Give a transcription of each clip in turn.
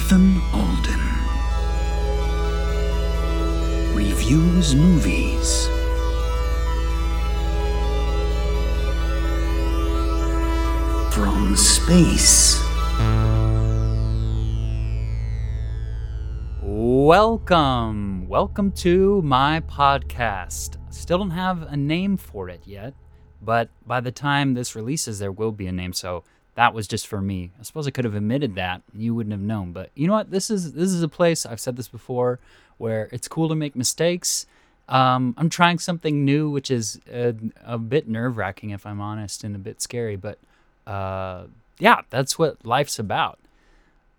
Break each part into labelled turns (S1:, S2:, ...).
S1: Ethan Alden reviews movies. From space.
S2: Welcome. Welcome to my podcast. Still don't have a name for it yet, but by the time this releases, there will be a name. So that was just for me. I suppose I could have admitted that. You wouldn't have known. But you know what? This is this is a place I've said this before where it's cool to make mistakes. Um, I'm trying something new, which is a, a bit nerve wracking, if I'm honest, and a bit scary. But uh, yeah, that's what life's about.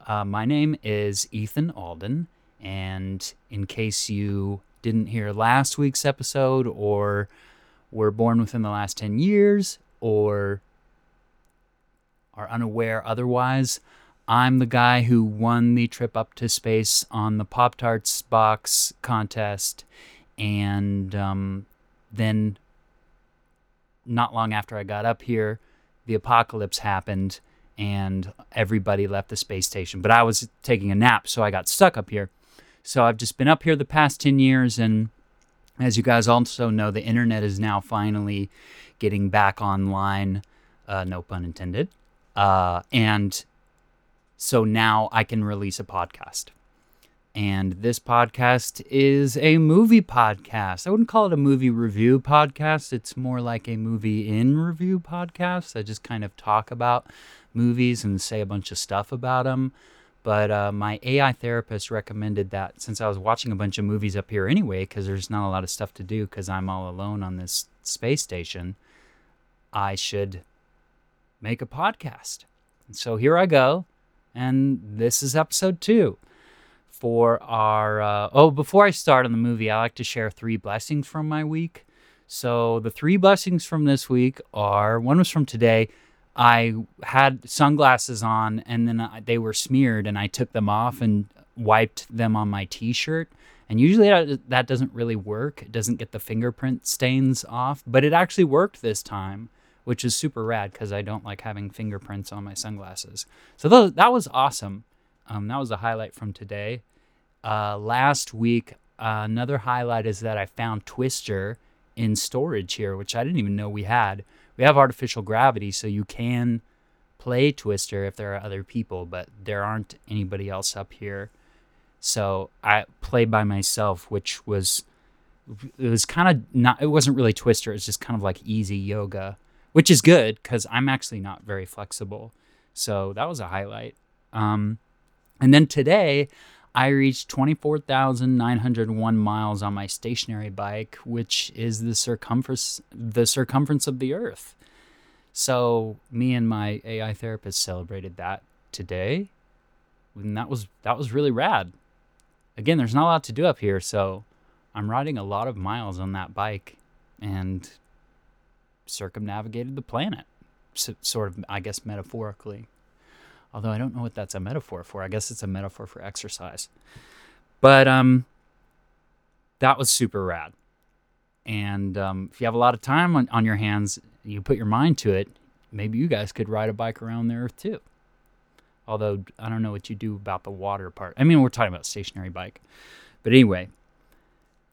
S2: Uh, my name is Ethan Alden, and in case you didn't hear last week's episode, or were born within the last 10 years, or are unaware otherwise, I'm the guy who won the trip up to space on the Pop Tarts box contest. And um, then, not long after I got up here, the apocalypse happened and everybody left the space station. But I was taking a nap, so I got stuck up here. So I've just been up here the past 10 years. And as you guys also know, the internet is now finally getting back online. Uh, no pun intended. Uh, and so now I can release a podcast. And this podcast is a movie podcast. I wouldn't call it a movie review podcast. It's more like a movie in review podcast. I just kind of talk about movies and say a bunch of stuff about them. But uh, my AI therapist recommended that since I was watching a bunch of movies up here anyway, because there's not a lot of stuff to do because I'm all alone on this space station, I should make a podcast. And so here I go. And this is episode two for our. Uh, oh, before I start on the movie, I like to share three blessings from my week. So the three blessings from this week are one was from today. I had sunglasses on and then I, they were smeared, and I took them off and wiped them on my t shirt. And usually that, that doesn't really work. It doesn't get the fingerprint stains off, but it actually worked this time which is super rad because I don't like having fingerprints on my sunglasses. So th- that was awesome. Um, that was a highlight from today. Uh, last week, uh, another highlight is that I found Twister in storage here, which I didn't even know we had. We have artificial gravity, so you can play Twister if there are other people, but there aren't anybody else up here. So I played by myself, which was it was kind of not it wasn't really Twister, it was just kind of like easy yoga which is good because I'm actually not very flexible. So that was a highlight. Um, and then today, I reached 24,901 miles on my stationary bike, which is the circumference the circumference of the Earth. So me and my AI therapist celebrated that today, and that was that was really rad. Again, there's not a lot to do up here, so I'm riding a lot of miles on that bike, and circumnavigated the planet, so, sort of, I guess, metaphorically. Although I don't know what that's a metaphor for. I guess it's a metaphor for exercise. But um, that was super rad. And um, if you have a lot of time on, on your hands, you put your mind to it, maybe you guys could ride a bike around the earth too. Although I don't know what you do about the water part. I mean, we're talking about stationary bike. But anyway,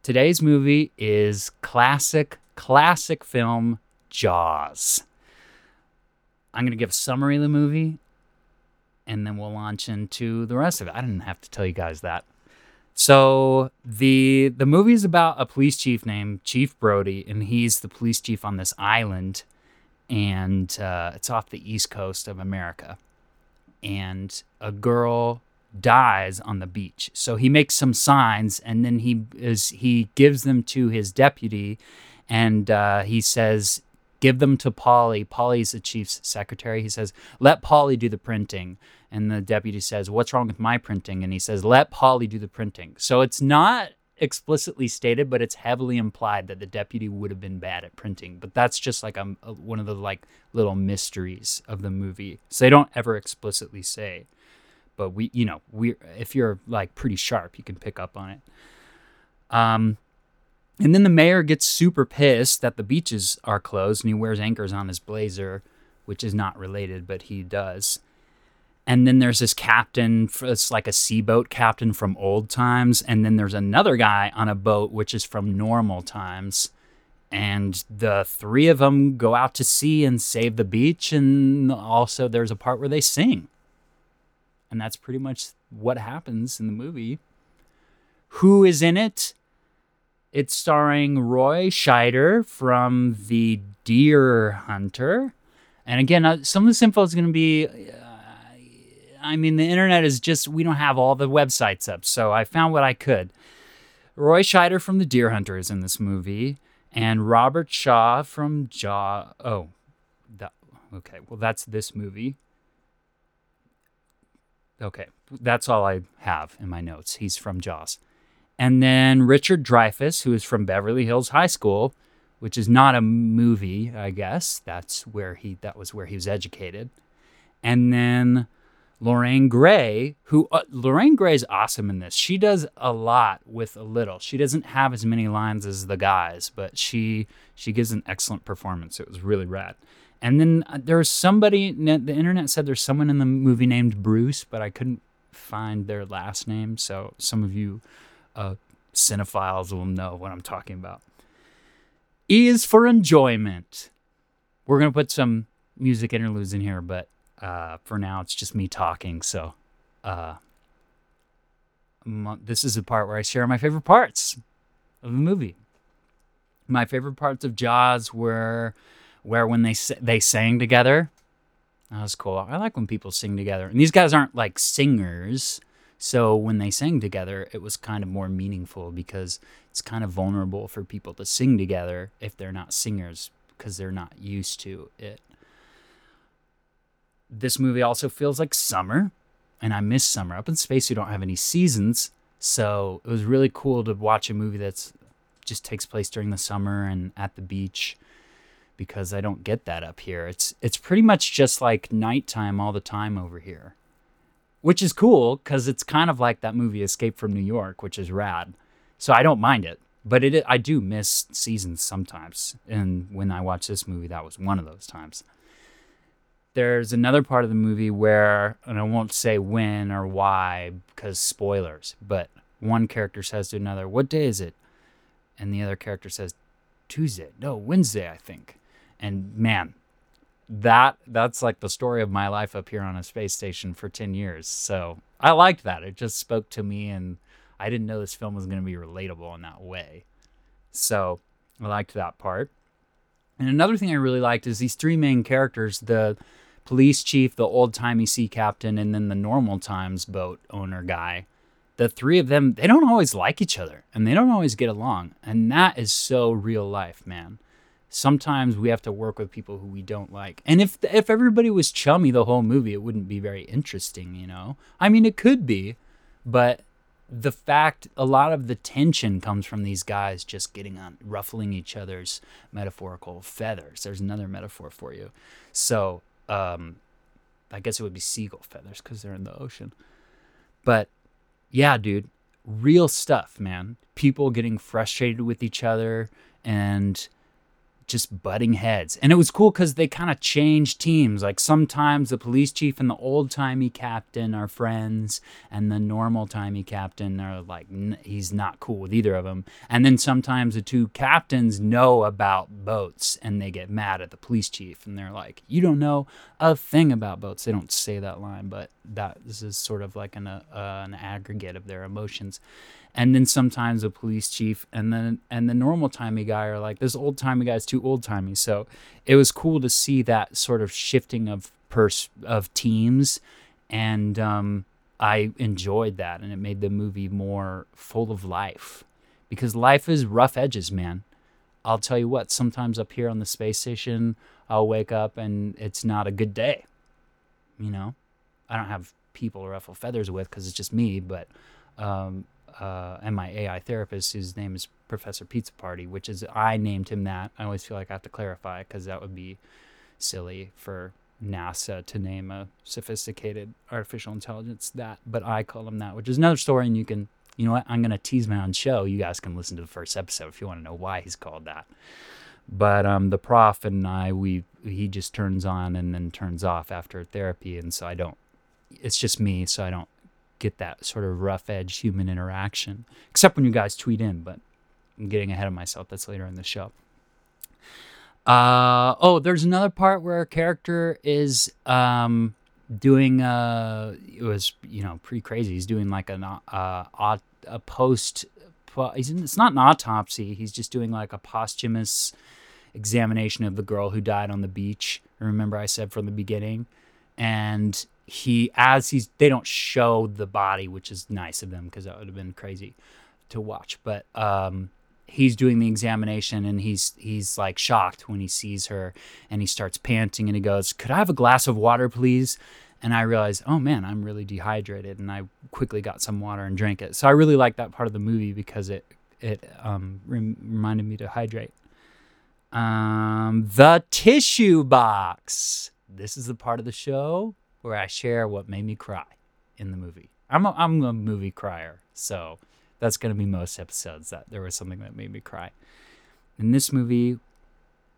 S2: today's movie is classic, classic film Jaws. I'm going to give a summary of the movie and then we'll launch into the rest of it. I didn't have to tell you guys that. So the the movie is about a police chief named Chief Brody, and he's the police chief on this island, and uh, it's off the east coast of America. And a girl dies on the beach, so he makes some signs, and then he is he gives them to his deputy, and uh, he says give them to Polly. Polly's the chief's secretary. He says, let Polly do the printing. And the deputy says, what's wrong with my printing? And he says, let Polly do the printing. So it's not explicitly stated, but it's heavily implied that the deputy would have been bad at printing. But that's just like a, a, one of the like little mysteries of the movie. So they don't ever explicitly say, but we, you know, we if you're like pretty sharp, you can pick up on it. Um, and then the mayor gets super pissed that the beaches are closed and he wears anchors on his blazer, which is not related, but he does. And then there's this captain, it's like a seaboat captain from old times. And then there's another guy on a boat, which is from normal times. And the three of them go out to sea and save the beach. And also, there's a part where they sing. And that's pretty much what happens in the movie. Who is in it? It's starring Roy Scheider from The Deer Hunter. And again, uh, some of this info is going to be. Uh, I mean, the internet is just, we don't have all the websites up. So I found what I could. Roy Scheider from The Deer Hunter is in this movie. And Robert Shaw from Jaw. Oh, that, okay. Well, that's this movie. Okay. That's all I have in my notes. He's from Jaws. And then Richard Dreyfuss, who is from Beverly Hills High School, which is not a movie, I guess. That's where he that was where he was educated. And then Lorraine Gray, who uh, Lorraine Gray is awesome in this. She does a lot with a little. She doesn't have as many lines as the guys, but she she gives an excellent performance. It was really rad. And then uh, there's somebody the internet said there's someone in the movie named Bruce, but I couldn't find their last name. So some of you uh, cinephiles will know what I'm talking about. E is for enjoyment. We're going to put some music interludes in here, but uh, for now it's just me talking. So uh, this is the part where I share my favorite parts of the movie. My favorite parts of Jaws were where when they they sang together. That was cool. I like when people sing together. And these guys aren't like singers. So when they sang together, it was kind of more meaningful because it's kind of vulnerable for people to sing together if they're not singers because they're not used to it. This movie also feels like summer, and I miss summer. Up in space, you don't have any seasons, so it was really cool to watch a movie that's just takes place during the summer and at the beach because I don't get that up here. It's it's pretty much just like nighttime all the time over here which is cool because it's kind of like that movie Escape from New York, which is rad. So I don't mind it, but it I do miss seasons sometimes. And when I watch this movie, that was one of those times. There's another part of the movie where, and I won't say when or why because spoilers, but one character says to another, What day is it? And the other character says, Tuesday. No, Wednesday, I think. And man, that that's like the story of my life up here on a space station for 10 years. So I liked that. It just spoke to me and I didn't know this film was going to be relatable in that way. So I liked that part. And another thing I really liked is these three main characters the police chief, the old timey sea captain, and then the normal times boat owner guy. The three of them, they don't always like each other and they don't always get along. And that is so real life, man sometimes we have to work with people who we don't like. And if if everybody was chummy the whole movie, it wouldn't be very interesting, you know. I mean, it could be, but the fact a lot of the tension comes from these guys just getting on ruffling each other's metaphorical feathers. There's another metaphor for you. So, um I guess it would be seagull feathers cuz they're in the ocean. But yeah, dude, real stuff, man. People getting frustrated with each other and just butting heads. And it was cool because they kind of changed teams. Like sometimes the police chief and the old timey captain are friends, and the normal timey captain are like, he's not cool with either of them. And then sometimes the two captains know about boats and they get mad at the police chief and they're like, you don't know a thing about boats. They don't say that line, but that this is sort of like an, uh, an aggregate of their emotions and then sometimes a police chief and then and the normal timey guy are like this old timey guy's too old timey. So it was cool to see that sort of shifting of pers of teams. And um, i enjoyed that and it made the movie more full of life. Because life is rough edges man. I'll tell you what sometimes up here on the space station i'll wake up and it's not a good day. You know? I don't have people to ruffle feathers with because it's just me but um, uh, and my AI therapist, whose name is Professor Pizza Party, which is I named him that. I always feel like I have to clarify because that would be silly for NASA to name a sophisticated artificial intelligence that, but I call him that, which is another story. And you can, you know what, I'm going to tease my own show. You guys can listen to the first episode if you want to know why he's called that. But um, the prof and I, we he just turns on and then turns off after therapy, and so I don't it's just me, so I don't get that sort of rough edge human interaction, except when you guys tweet in. But I'm getting ahead of myself. That's later in the show. Uh, oh, there's another part where a character is um, doing uh it was you know pretty crazy he's doing like an uh a post he's in, it's not an autopsy he's just doing like a posthumous examination of the girl who died on the beach remember i said from the beginning and he as he's they don't show the body which is nice of them because that would have been crazy to watch but um he's doing the examination and he's he's like shocked when he sees her and he starts panting and he goes, "Could I have a glass of water, please?" And I realized, oh man, I'm really dehydrated, and I quickly got some water and drank it. So I really like that part of the movie because it it um, rem- reminded me to hydrate. Um, the tissue box. This is the part of the show where I share what made me cry in the movie. I'm a, I'm a movie crier, so that's going to be most episodes that there was something that made me cry. In this movie,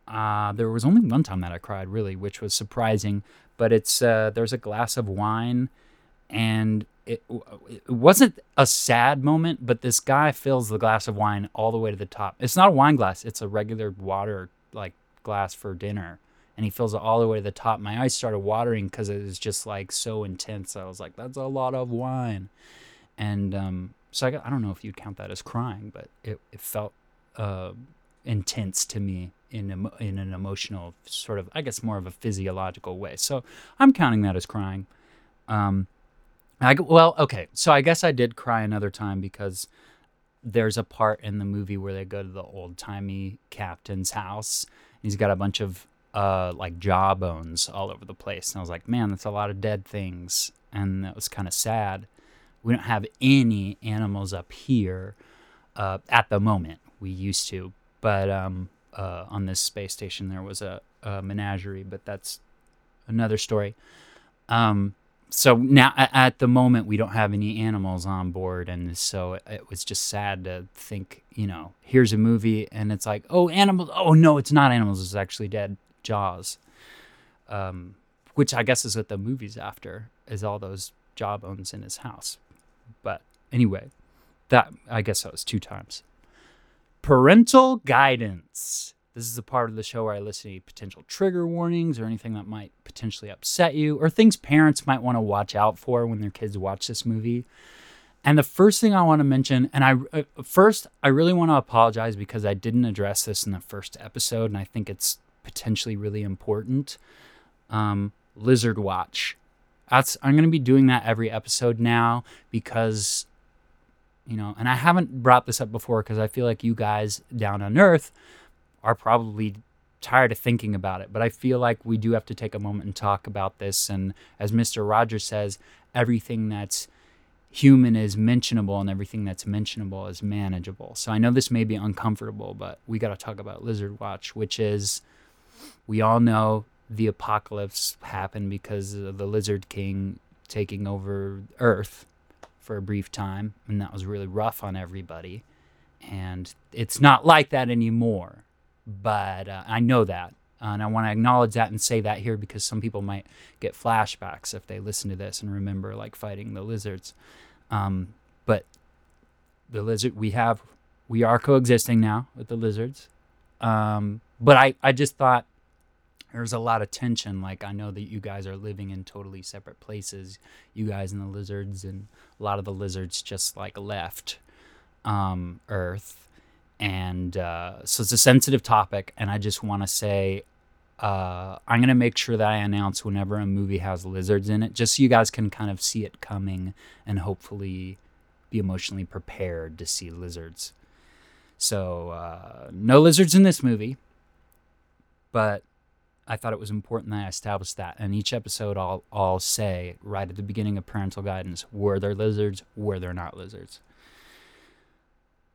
S2: uh, there was only one time that I cried, really, which was surprising. But it's uh, there's a glass of wine, and it, it wasn't a sad moment, but this guy fills the glass of wine all the way to the top. It's not a wine glass; it's a regular water like glass for dinner, and he fills it all the way to the top. My eyes started watering because it was just like so intense. I was like, "That's a lot of wine," and um, so I, I don't know if you'd count that as crying, but it, it felt uh, intense to me in in an emotional sort of I guess more of a physiological way. So I'm counting that as crying. Um, I well okay, so I guess I did cry another time because there's a part in the movie where they go to the old timey captain's house. He's got a bunch of uh, like jaw bones all over the place, and I was like, man, that's a lot of dead things, and that was kind of sad we don't have any animals up here uh, at the moment. We used to, but um, uh, on this space station there was a, a, menagerie, but that's another story. Um, so now at the moment we don't have any animals on board, and so it, was just sad to think, you know, here's a movie and it's like, oh, animals. Oh no, it's not animals. It's actually dead Jaws. Um, which I guess is what the movie's after, is all those jawbones in his house. But anyway, that I guess that was two times. Parental guidance. This is a part of the show where I listen to potential trigger warnings or anything that might potentially upset you or things parents might want to watch out for when their kids watch this movie. And the first thing I want to mention, and I uh, first I really want to apologize because I didn't address this in the first episode, and I think it's potentially really important. Um, Lizard Watch. That's I'm going to be doing that every episode now because you know, and I haven't brought this up before because I feel like you guys down on earth are probably tired of thinking about it, but I feel like we do have to take a moment and talk about this and as Mr. Rogers says, everything that's human is mentionable and everything that's mentionable is manageable. So I know this may be uncomfortable, but we got to talk about Lizard Watch, which is we all know the apocalypse happened because of the Lizard King taking over Earth for a brief time, and that was really rough on everybody. And it's not like that anymore, but uh, I know that. and I want to acknowledge that and say that here because some people might get flashbacks if they listen to this and remember like fighting the lizards. Um, but the lizard, we have, we are coexisting now with the lizards. Um, but I, I just thought there's a lot of tension. Like I know that you guys are living in totally separate places. You guys and the lizards, and a lot of the lizards just like left um, Earth, and uh, so it's a sensitive topic. And I just want to say, uh, I'm gonna make sure that I announce whenever a movie has lizards in it, just so you guys can kind of see it coming and hopefully be emotionally prepared to see lizards. So uh, no lizards in this movie, but I thought it was important that I established that. And each episode, I'll, I'll say right at the beginning of parental guidance were there lizards, were there not lizards.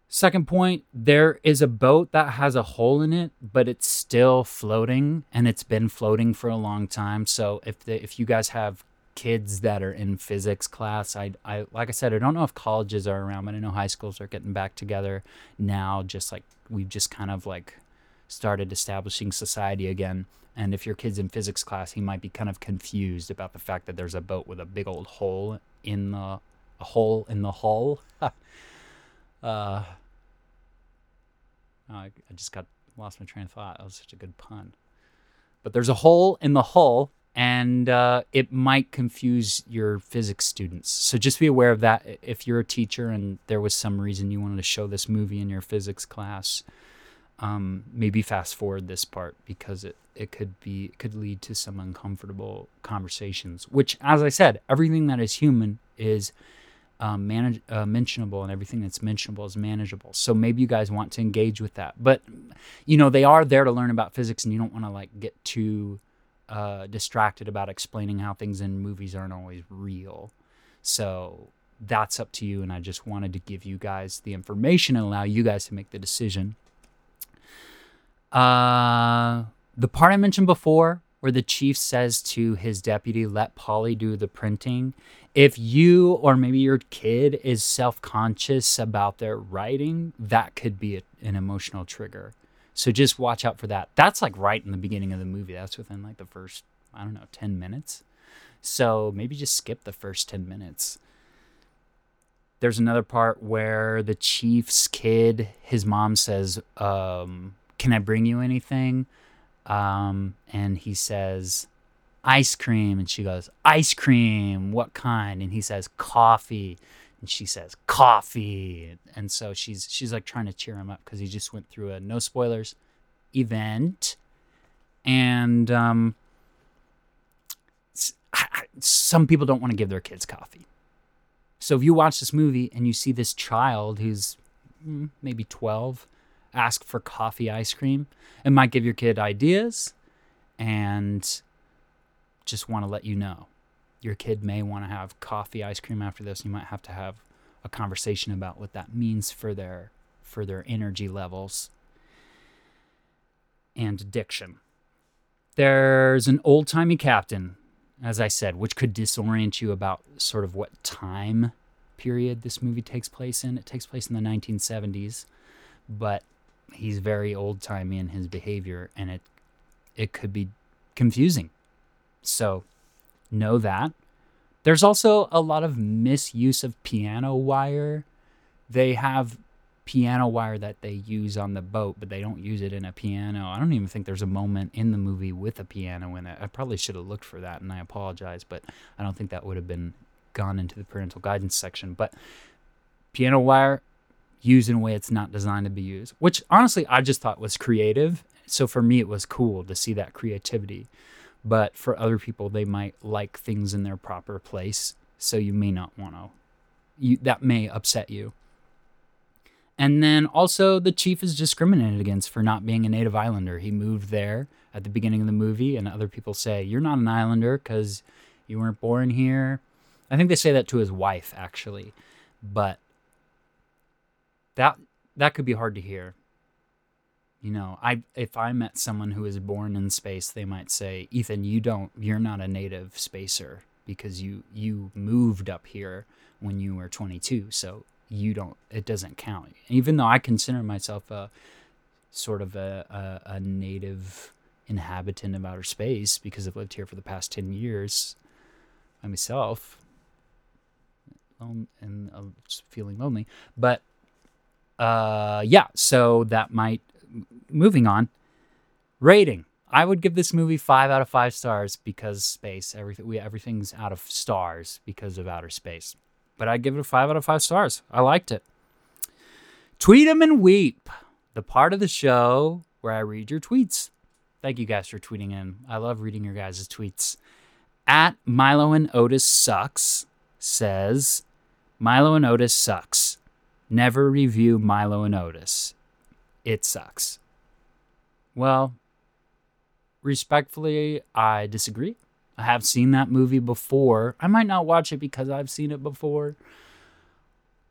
S2: Second point, there is a boat that has a hole in it, but it's still floating and it's been floating for a long time. So if the, if you guys have kids that are in physics class, I, I like I said, I don't know if colleges are around, but I know high schools are getting back together now. Just like we've just kind of like started establishing society again. And if your kid's in physics class, he might be kind of confused about the fact that there's a boat with a big old hole in the a hole in the hull. uh, I, I just got lost my train of thought. That was such a good pun. But there's a hole in the hull, and uh, it might confuse your physics students. So just be aware of that. If you're a teacher and there was some reason you wanted to show this movie in your physics class, um, maybe fast forward this part because it, it could be it could lead to some uncomfortable conversations. Which, as I said, everything that is human is um, manage, uh, mentionable, and everything that's mentionable is manageable. So maybe you guys want to engage with that, but you know they are there to learn about physics, and you don't want to like get too uh, distracted about explaining how things in movies aren't always real. So that's up to you, and I just wanted to give you guys the information and allow you guys to make the decision. Uh, the part I mentioned before, where the chief says to his deputy, "Let Polly do the printing." If you or maybe your kid is self-conscious about their writing, that could be a, an emotional trigger. So just watch out for that. That's like right in the beginning of the movie. That's within like the first, I don't know, 10 minutes. So maybe just skip the first 10 minutes. There's another part where the chief's kid, his mom says, um, Can I bring you anything? Um, and he says, Ice cream. And she goes, Ice cream. What kind? And he says, Coffee. And she says, Coffee. And so she's she's like trying to cheer him up because he just went through a no spoilers event. And um, some people don't want to give their kids coffee. So if you watch this movie and you see this child who's mm, maybe 12 ask for coffee ice cream, it might give your kid ideas and just want to let you know. Your kid may want to have coffee ice cream after this. You might have to have a conversation about what that means for their for their energy levels and addiction. There's an old timey captain, as I said, which could disorient you about sort of what time period this movie takes place in. It takes place in the 1970s, but he's very old timey in his behavior, and it it could be confusing. So know that. There's also a lot of misuse of piano wire. They have piano wire that they use on the boat, but they don't use it in a piano. I don't even think there's a moment in the movie with a piano in it. I probably should have looked for that, and I apologize, but I don't think that would have been gone into the parental guidance section. But piano wire used in a way it's not designed to be used, which honestly I just thought was creative. So for me, it was cool to see that creativity. But for other people, they might like things in their proper place. So you may not want to, you, that may upset you. And then also, the chief is discriminated against for not being a native islander. He moved there at the beginning of the movie, and other people say, You're not an islander because you weren't born here. I think they say that to his wife, actually. But that that could be hard to hear. You know, I if I met someone who was born in space, they might say, "Ethan, you don't you're not a native spacer because you you moved up here when you were 22, so you don't it doesn't count." Even though I consider myself a sort of a, a, a native inhabitant of outer space because I've lived here for the past 10 years by myself and uh, feeling lonely. But uh, yeah, so that might moving on. Rating. I would give this movie five out of five stars because space. Everything we everything's out of stars because of outer space. But I'd give it a five out of five stars. I liked it. Tweet 'em and weep. The part of the show where I read your tweets. Thank you guys for tweeting in. I love reading your guys' tweets. At Milo and Otis sucks says Milo and Otis sucks. Never review Milo and Otis it sucks. Well, respectfully, I disagree. I have seen that movie before. I might not watch it because I've seen it before,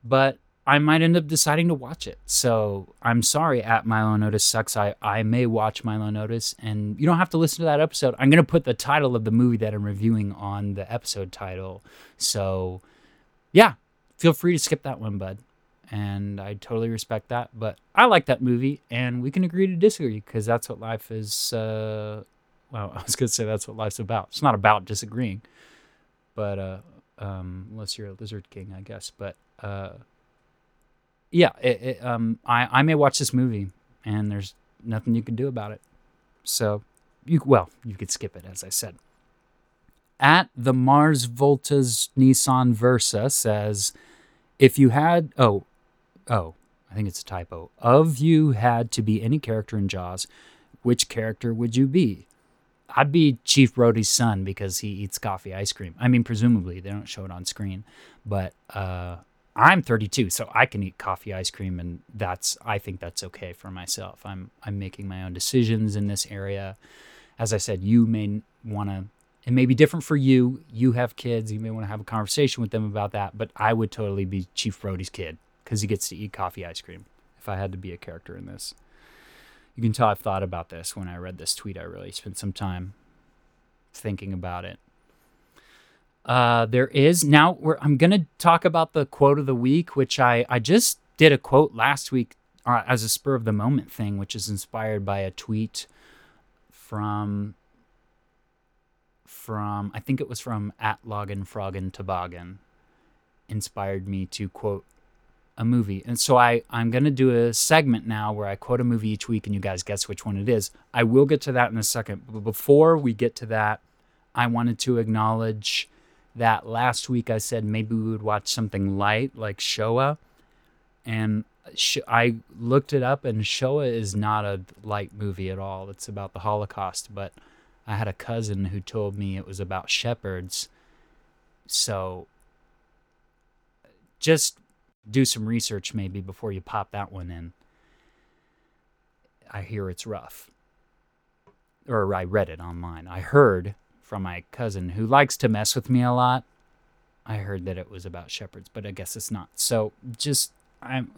S2: but I might end up deciding to watch it. So I'm sorry at Milo and Otis sucks. I, I may watch Milo and Otis, and you don't have to listen to that episode. I'm going to put the title of the movie that I'm reviewing on the episode title. So yeah, feel free to skip that one, bud and I totally respect that. But I like that movie, and we can agree to disagree because that's what life is. Uh, well, I was gonna say that's what life's about. It's not about disagreeing, but uh, um, unless you're a lizard king, I guess. But uh, yeah, it, it, um, I I may watch this movie, and there's nothing you can do about it. So you well, you could skip it, as I said. At the Mars Volta's Nissan Versa says, if you had oh oh I think it's a typo. Of you had to be any character in Jaws, which character would you be? I'd be Chief Brody's son because he eats coffee ice cream. I mean, presumably they don't show it on screen, but uh, I'm 32, so I can eat coffee ice cream, and that's I think that's okay for myself. I'm I'm making my own decisions in this area. As I said, you may want to. It may be different for you. You have kids. You may want to have a conversation with them about that. But I would totally be Chief Brody's kid because he gets to eat coffee ice cream. If I had to be a character in this you can tell I've thought about this when I read this tweet. I really spent some time thinking about it. Uh, there is now. I'm going to talk about the quote of the week, which I I just did a quote last week uh, as a spur of the moment thing, which is inspired by a tweet from from I think it was from at Login Frogin Toboggan inspired me to quote a movie. And so I, I'm going to do a segment now where I quote a movie each week and you guys guess which one it is. I will get to that in a second. But before we get to that, I wanted to acknowledge that last week I said maybe we would watch something light like Shoah. And I looked it up, and Shoah is not a light movie at all. It's about the Holocaust. But I had a cousin who told me it was about shepherds. So just do some research maybe before you pop that one in. I hear it's rough. Or I read it online. I heard from my cousin who likes to mess with me a lot. I heard that it was about shepherds, but I guess it's not. So just I'm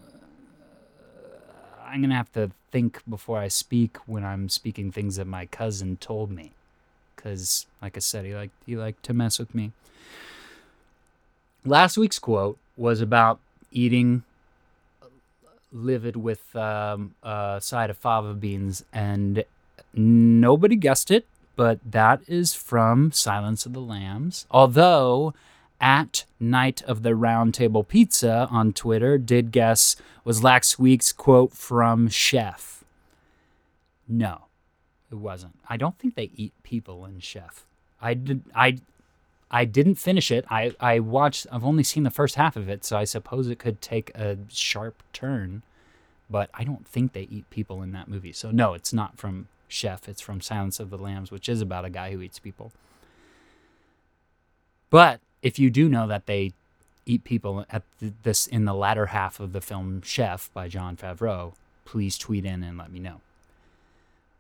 S2: I'm going to have to think before I speak when I'm speaking things that my cousin told me cuz like I said he liked he liked to mess with me. Last week's quote was about eating livid with um, a side of fava beans, and nobody guessed it, but that is from Silence of the Lambs. Although at Night of the Round Table Pizza on Twitter did guess was last week's quote from Chef. No, it wasn't. I don't think they eat people in Chef. I did. I I didn't finish it. I, I watched, I've only seen the first half of it, so I suppose it could take a sharp turn. But I don't think they eat people in that movie. So, no, it's not from Chef. It's from Silence of the Lambs, which is about a guy who eats people. But if you do know that they eat people at this in the latter half of the film Chef by Jon Favreau, please tweet in and let me know.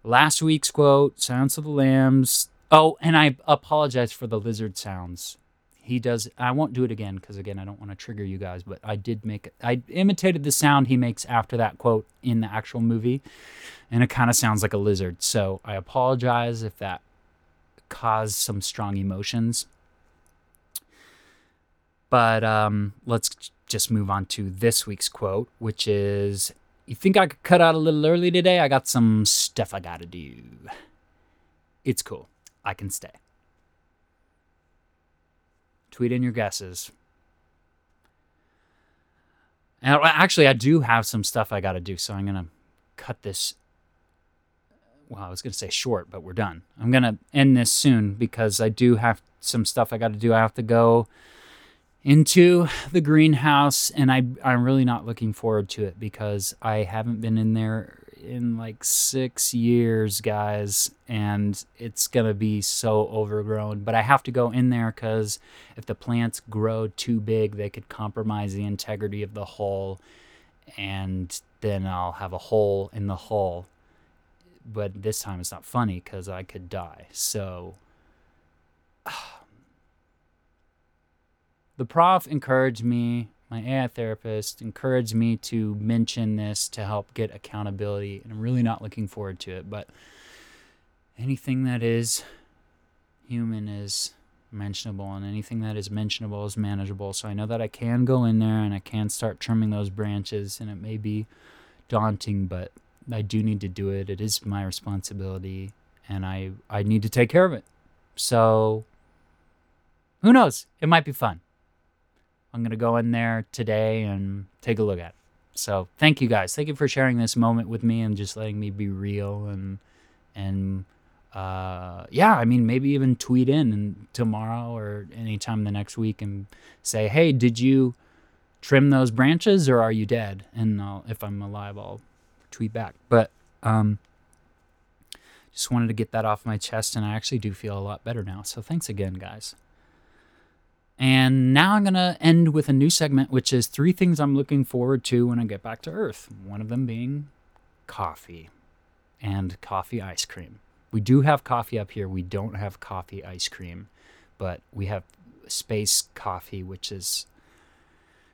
S2: Last week's quote Silence of the Lambs, Oh, and I apologize for the lizard sounds. He does. I won't do it again because again, I don't want to trigger you guys. But I did make. I imitated the sound he makes after that quote in the actual movie, and it kind of sounds like a lizard. So I apologize if that caused some strong emotions. But um, let's just move on to this week's quote, which is You think I could cut out a little early today? I got some stuff I gotta do. It's cool. I can stay. Tweet in your guesses. And actually, I do have some stuff I got to do, so I'm going to cut this. Well, I was going to say short, but we're done. I'm going to end this soon because I do have some stuff I got to do. I have to go into the greenhouse, and I, I'm really not looking forward to it because I haven't been in there in like six years, guys, and it's gonna be so overgrown. But I have to go in there because if the plants grow too big, they could compromise the integrity of the hull, and then I'll have a hole in the hull. But this time it's not funny because I could die. So. the prof encouraged me my AI therapist encouraged me to mention this to help get accountability, and I'm really not looking forward to it. But anything that is human is mentionable, and anything that is mentionable is manageable. So I know that I can go in there and I can start trimming those branches, and it may be daunting, but I do need to do it. It is my responsibility, and I I need to take care of it. So who knows? It might be fun. I'm gonna go in there today and take a look at it. So thank you guys. Thank you for sharing this moment with me and just letting me be real and and uh, yeah, I mean maybe even tweet in and tomorrow or anytime the next week and say, hey, did you trim those branches or are you dead? And I'll, if I'm alive, I'll tweet back. But um, just wanted to get that off my chest, and I actually do feel a lot better now. So thanks again, guys. Now I'm going to end with a new segment, which is three things I'm looking forward to when I get back to Earth. One of them being coffee and coffee ice cream. We do have coffee up here. We don't have coffee ice cream, but we have space coffee, which is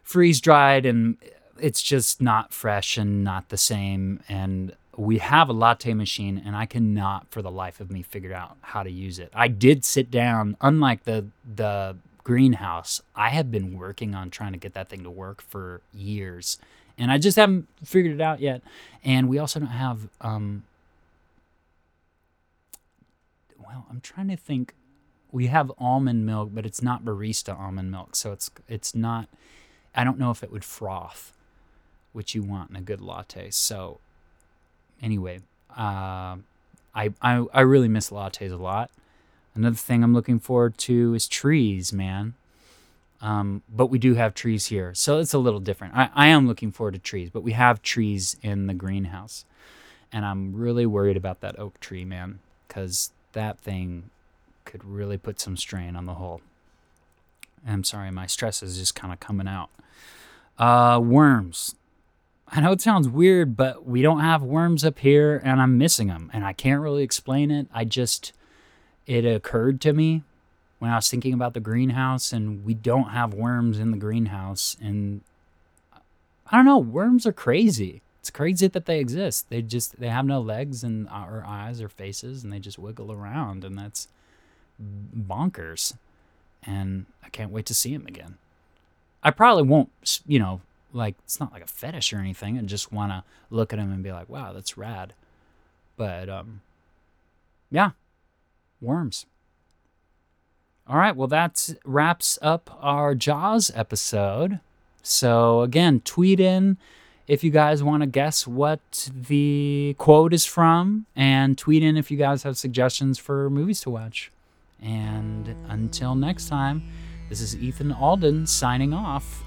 S2: freeze dried and it's just not fresh and not the same. And we have a latte machine, and I cannot for the life of me figure out how to use it. I did sit down, unlike the the greenhouse, I have been working on trying to get that thing to work for years, and I just haven't figured it out yet. And we also don't have. Um, well, I'm trying to think. We have almond milk, but it's not barista almond milk, so it's it's not. I don't know if it would froth, which you want in a good latte. So, anyway, uh, I, I I really miss lattes a lot. Another thing I'm looking forward to is trees, man. Um, but we do have trees here, so it's a little different. I, I am looking forward to trees, but we have trees in the greenhouse, and I'm really worried about that oak tree, man, because that thing could really put some strain on the whole. I'm sorry, my stress is just kind of coming out. Uh, worms. I know it sounds weird, but we don't have worms up here, and I'm missing them, and I can't really explain it. I just it occurred to me when I was thinking about the greenhouse, and we don't have worms in the greenhouse. And I don't know, worms are crazy. It's crazy that they exist. They just they have no legs and uh, or eyes or faces, and they just wiggle around, and that's bonkers. And I can't wait to see them again. I probably won't, you know, like it's not like a fetish or anything. I just want to look at them and be like, wow, that's rad. But um, yeah, worms. All right, well, that wraps up our Jaws episode. So, again, tweet in if you guys want to guess what the quote is from, and tweet in if you guys have suggestions for movies to watch. And until next time, this is Ethan Alden signing off.